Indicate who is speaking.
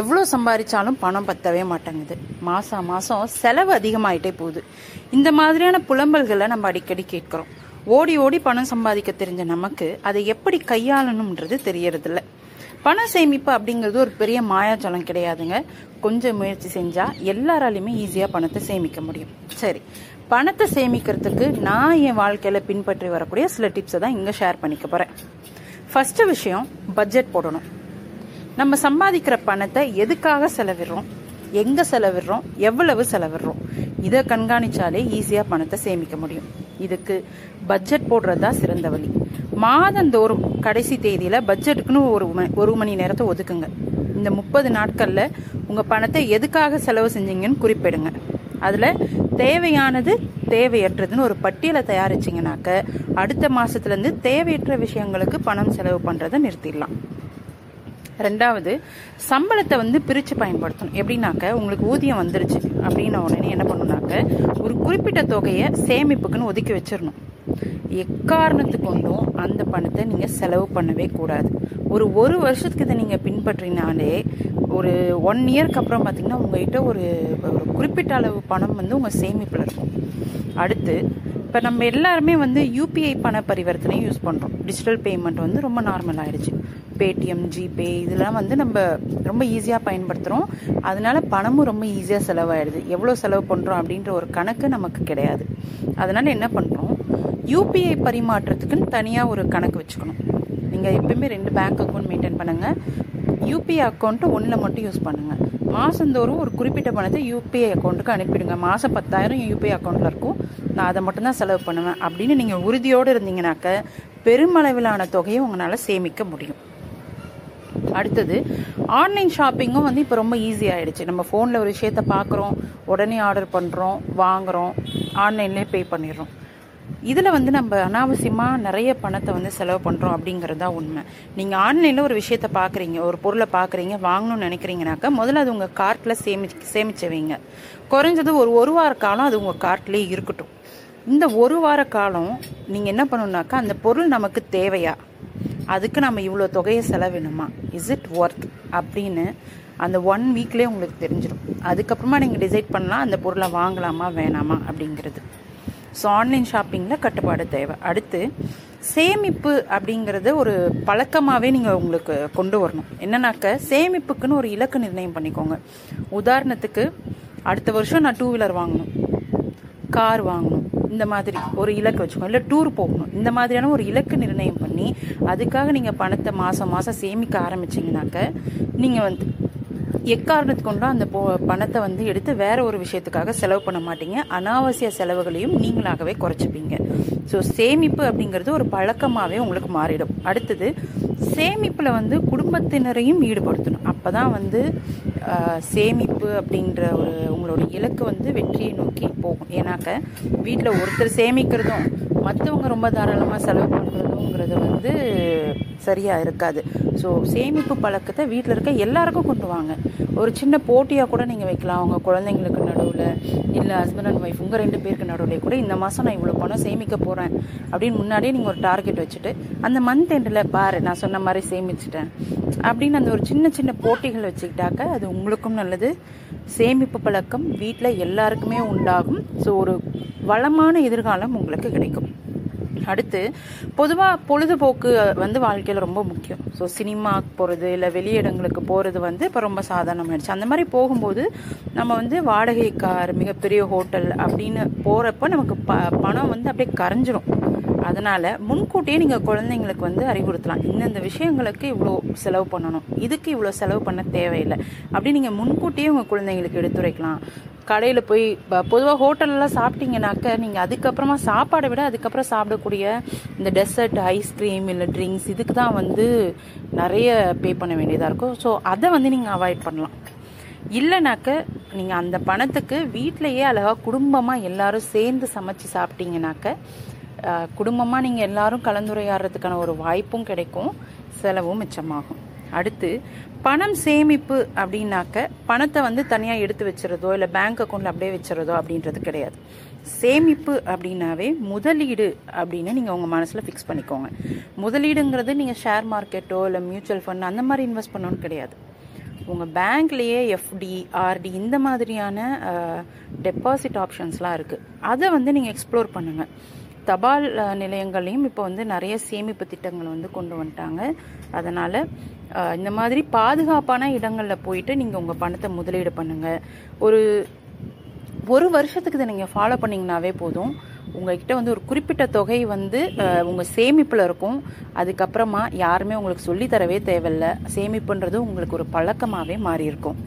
Speaker 1: எவ்வளோ சம்பாதிச்சாலும் பணம் பத்தவே மாட்டேங்குது. மாதம் மாதம் செலவு அதிகமாயிட்டே போகுது. இந்த மாதிரியான புலம்பல்களை நம்ம அடிக்கடி கேட்குறோம். ஓடி ஓடி பணம் சம்பாதிக்க தெரிஞ்ச நமக்கு அதை எப்படி கையாளணும்ன்றது தெரியறதில்ல. பண சேமிப்பு அப்படிங்கிறது ஒரு பெரிய மாயாஜலம் கிடையாதுங்க. கொஞ்சம் முயற்சி செஞ்சால் எல்லாராலையுமே ஈஸியாக பணத்தை சேமிக்க முடியும். சரி பணத்தை சேமிக்கிறதுக்கு நான் என் வாழ்க்கையில் பின்பற்றி வரக்கூடிய சில டிப்ஸை தான் இங்கே ஷேர் பண்ணிக்க போகிறேன் ஃபஸ்ட்டு விஷயம் பட்ஜெட் போடணும். நம்ம சம்பாதிக்கிற பணத்தை எதுக்காக செலவிடுறோம்? எங்க செலவிடுறோம்? எவ்வளவு செலவிடுறோம்? இதை கண்காணிச்சாலே ஈஸியா பணத்தை சேமிக்க முடியும். இதுக்கு பட்ஜெட் போடுறதா சிறந்த வழி. மாதந்தோறும் கடைசி தேதியில பட்ஜெட்டுக்குன்னு ஒரு ஒரு மணி நேரத்தை ஒதுக்குங்க. இந்த முப்பது நாட்கள்ல உங்க பணத்தை எதுக்காக செலவு செஞ்சீங்கன்னு குறிப்பிடுங்க. அதுல தேவையானது தேவையற்றதுன்னு ஒரு பட்டியலை தயாரிச்சிங்கனாக்க அடுத்த மாசத்துல இருந்து தேவையற்ற விஷயங்களுக்கு பணம் செலவு பண்றதை நிறுத்திடலாம். ரெண்டாவது சம்பளத்தை வந்து பிரித்து பயன்படுத்தணும். எப்படின்னாக்க உங்களுக்கு ஊதியம் வந்துருச்சு அப்படின்ன உடனே என்ன பண்ணணும்னாக்க ஒரு குறிப்பிட்ட தொகையை சேமிப்புக்குன்னு ஒதுக்கி வச்சிடணும் எக்காரணத்து கொண்டும் அந்த பணத்தை நீங்கள் செலவு பண்ணவே கூடாது. ஒரு ஒரு வருஷத்துக்கு இதை நீங்கள் பின்பற்றினாலே ஒரு ஒன் இயர்க்கு அப்புறம் பார்த்தீங்கன்னா உங்கள்கிட்ட ஒரு ஒரு குறிப்பிட்ட அளவு பணம் வந்து உங்கள் சேமிப்பில் இருக்கும். அடுத்து இப்போ நம்ம எல்லாருமே வந்து யூபிஐ பண பரிவர்த்தனை யூஸ் பண்ணுறோம் டிஜிட்டல் பேமெண்ட் வந்து ரொம்ப நார்மல் ஆயிடுச்சு. பேடிஎம் ஜிபே இதெல்லாம் வந்து நம்ம ரொம்ப ஈஸியாக பயன்படுத்துகிறோம் அதனால பணமும் ரொம்ப ஈஸியாக செலவாயிடுது. எவ்வளோ செலவு பண்ணுறோம் அப்படின்ற ஒரு கணக்கு நமக்கு கிடையாது. அதனால் என்ன பண்ணுறோம் யூபிஐ பரிமாற்றத்துக்குன்னு தனியாக ஒரு கணக்கு வச்சுக்கணும். நீங்கள் எப்பயுமே ரெண்டு பேங்க் அக்கௌண்ட் மெயின்டைன் பண்ணுங்கள் யூபிஐ அக்கௌண்ட்டு ஒன்றில் மட்டும் யூஸ் பண்ணுங்கள் மாதந்தோறும் ஒரு குறிப்பிட்ட பணத்தை யூபிஐ அக்கௌண்ட்டுக்கு அனுப்பிடுங்க. மாதம் பத்தாயிரம் யூபிஐ அக்கௌண்ட்டில் இருக்கும். நான் அதை மட்டும்தான் செலவு பண்ணுவேன் அப்படின்னு நீங்கள் உறுதியோடு இருந்தீங்கனாக்க பெருமளவிலான தொகையை உங்களால் சேமிக்க முடியும். அடுத்தது ஆன்லைன் ஷாப்பிங்கும் வந்து இப்போ ரொம்ப ஈஸி ஆகிடுச்சு நம்ம ஃபோனில் ஒரு விஷயத்த பார்க்குறோம் உடனே ஆர்டர் பண்ணுறோம் வாங்குறோம் ஆன்லைன்லேயே பே பண்ணிடுறோம். இதில் வந்து நம்ம அனாவசியமாக நிறைய பணத்தை வந்து செலவு பண்ணுறோம் அப்படிங்கிறது தான் உண்மை. நீங்கள் ஆன்லைனில் ஒரு விஷயத்த பார்க்குறீங்க ஒரு பொருளை பார்க்குறீங்க வாங்கணும்னு நினைக்கிறீங்கனாக்கா முதல்ல அது உங்கள் கார்ட்டில் சேமி சேமிச்சு வைங்க குறைஞ்சது ஒரு ஒரு வார காலம் அது உங்கள் கார்ட்லேயே இருக்கட்டும். இந்த ஒரு வார காலம் நீங்கள் என்ன பண்ணணுன்னாக்கா அந்த பொருள் நமக்கு தேவையா? அதுக்கு நம்ம இவ்வளோ தொகையை செலவிடணுமா? இஸ் இட் ஒர்த் அப்படின்னு அந்த ஒன் வீக்லேயே உங்களுக்கு தெரிஞ்சிடும் அதுக்கப்புறமா நீங்கள் டிசைட் பண்ணலாம் அந்த பொருளை வாங்கலாமா வேணாமா அப்படிங்கிறது. ஸோ ஆன்லைன் ஷாப்பிங்கில் கட்டுப்பாடு தேவை. அடுத்து சேமிப்பு அப்படிங்கிறது ஒரு பழக்கமாகவே நீங்கள் உங்களுக்கு கொண்டு வரணும். என்னன்னாக்க சேமிப்புக்குன்னு ஒரு இலக்கு நிர்ணயம் பண்ணிக்கோங்க. உதாரணத்துக்கு அடுத்த வருஷம் நான் டூ வீலர் வாங்கணும். கார் வாங்கணும். இந்த மாதிரி ஒரு இலக்கு வச்சுக்கோங்க இல்லை டூர் போகணும். இந்த மாதிரியான ஒரு இலக்கு நிர்ணயம் பண்ணி அதுக்காக நீங்கள் பணத்தை மாதம் மாதம் சேமிக்க ஆரம்பிச்சிங்கனாக்க நீங்கள் வந்து எக்காரணத்து கொண்டும் அந்த போ பணத்தை வந்து எடுத்து வேற ஒரு விஷயத்துக்காக செலவு பண்ண மாட்டீங்க. அனாவசிய செலவுகளையும் நீங்களாகவே குறைச்சிப்பீங்க. ஸோ சேமிப்பு அப்படிங்கிறது ஒரு பழக்கமாகவே உங்களுக்கு மாறிடும். அடுத்தது சேமிப்பில் வந்து குடும்பத்தினரையும் ஈடுபடுத்தணும். அப்போ தான் வந்து சேமிப்பு அப்படின்ற ஒரு உங்களோட இலக்கு வந்து வெற்றியை நோக்கி போகும். ஏன்னாக்க வீட்டில் ஒருத்தர் சேமிக்கிறதும் மற்றவங்க ரொம்ப தாராளமாக செலவு பண்ணுறதுங்கிறது வந்து சரியாக இருக்காது. ஸோ சேமிப்பு பழக்கத்தை வீட்டில் இருக்க எல்லாருக்கும் கொண்டு வாங்க. ஒரு சின்ன போட்டியாக கூட நீங்கள் வைக்கலாம். அவங்க குழந்தைங்களுக்கு நடுவில் இல்லை ஹஸ்பண்ட் அண்ட் ஒய்ஃப் உங்கள் ரெண்டு பேருக்கு நடுவில் கூட இந்த மாதம் நான் இவ்வளோ பணம் சேமிக்க போகிறேன் அப்படின்னு முன்னாடியே நீங்கள் ஒரு டார்கெட் வச்சுட்டு அந்த மந்த் எண்டில் பாரு நான் சொன்ன மாதிரி சேமிச்சிட்டேன். அப்படின்னு அந்த ஒரு சின்ன சின்ன போட்டிகள் வச்சுக்கிட்டாக்க அது உங்களுக்கும் நல்லது. சேமிப்பு பழக்கம் வீட்டில் எல்லாருக்குமே உண்டாகும். ஸோ ஒரு வளமான எதிர்காலம் உங்களுக்கு கிடைக்கும். அடுத்து பொதுவாக பொழுதுபோக்கு வந்து வாழ்க்கையில் ரொம்ப முக்கியம். ஸோ சினிமாக்கு போகிறது இல்லை வெளியிடங்களுக்கு போகிறது வந்து இப்போ ரொம்ப சாதாரணமாயிடுச்சு. அந்த மாதிரி போகும்போது நம்ம வந்து வாடகை கார் மிகப்பெரிய ஹோட்டல் அப்படின்னு போகிறப்ப நமக்கு ப பணம் வந்து அப்படியே கரைஞ்சிரும். அதனால் முன்கூட்டியே நீங்கள் குழந்தைங்களுக்கு வந்து அறிவுறுத்தலாம். இந்தந்த விஷயங்களுக்கு இவ்வளோ செலவு பண்ணணும். இதுக்கு இவ்வளோ செலவு பண்ண தேவையில்லை. அப்படி நீங்கள் முன்கூட்டியே உங்கள் குழந்தைங்களுக்கு எடுத்துரைக்கலாம். கடையில் போய் பொதுவாக ஹோட்டல்லாம் சாப்பிட்டீங்கனாக்க நீங்கள் அதுக்கப்புறமா சாப்பாடை விட அதுக்கப்புறம் சாப்பிடக்கூடிய இந்த டெசர்ட் ஐஸ்கிரீம் இல்லை ட்ரிங்க்ஸ் இதுக்கு தான் வந்து நிறைய பே பண்ண வேண்டியதாக இருக்கும். ஸோ அதை வந்து நீங்கள் அவாய்ட் பண்ணலாம். இல்லைனாக்க நீங்கள் அந்த பணத்துக்கு வீட்டிலையே அழகாக குடும்பமாக எல்லாரும் சேர்ந்து சமைச்சு சாப்பிட்டீங்கனாக்க குடும்பமாக நீங்கள் எல்லாரும் கலந்துரையாடுறதுக்கான ஒரு வாய்ப்பும் கிடைக்கும். செலவும் மிச்சமாகும். அடுத்து பணம் சேமிப்பு அப்படின்னாக்க பணத்தை வந்து தனியாக எடுத்து வச்சுறதோ இல்லை பேங்க் அக்கௌண்ட்ல அப்படியே வச்சுறதோ அப்படின்றது கிடையாது. சேமிப்பு அப்படின்னாவே முதலீடு அப்படின்னு நீங்கள் உங்கள் மனசில் ஃபிக்ஸ் பண்ணிக்கோங்க. முதலீடுங்கிறது நீங்கள் ஷேர் மார்க்கெட்டோ இல்லை மியூச்சுவல் ஃபண்ட் அந்த மாதிரி இன்வெஸ்ட் பண்ணணும்னு கிடையாது. உங்கள் பேங்க்லேயே எஃப்டி ஆர்டி இந்த மாதிரியான டெபாசிட் ஆப்ஷன்ஸ்லாம் இருக்குது அதை வந்து நீங்கள் எக்ஸ்ப்ளோர் பண்ணுங்கள் தபால் நிலையங்களையும் இப்போ வந்து நிறைய சேமிப்பு திட்டங்கள் வந்து கொண்டு வந்துட்டாங்க. அதனால் இந்த மாதிரி பாதுகாப்பான இடங்களில் போயிட்டு நீங்கள் உங்கள் பணத்தை முதலீடு பண்ணுங்கள் ஒரு ஒரு வருஷத்துக்கு இதை நீங்கள் ஃபாலோ பண்ணிங்கனாவே போதும். உங்ககிட்ட வந்து ஒரு குறிப்பிட்ட தொகை வந்து உங்கள் சேமிப்பில் இருக்கும். அதுக்கப்புறமா யாருமே உங்களுக்கு சொல்லித் தரவே தேவையில்ல. சேமிப்புன்றது உங்களுக்கு ஒரு பழக்கமாகவே மாறி இருக்கும்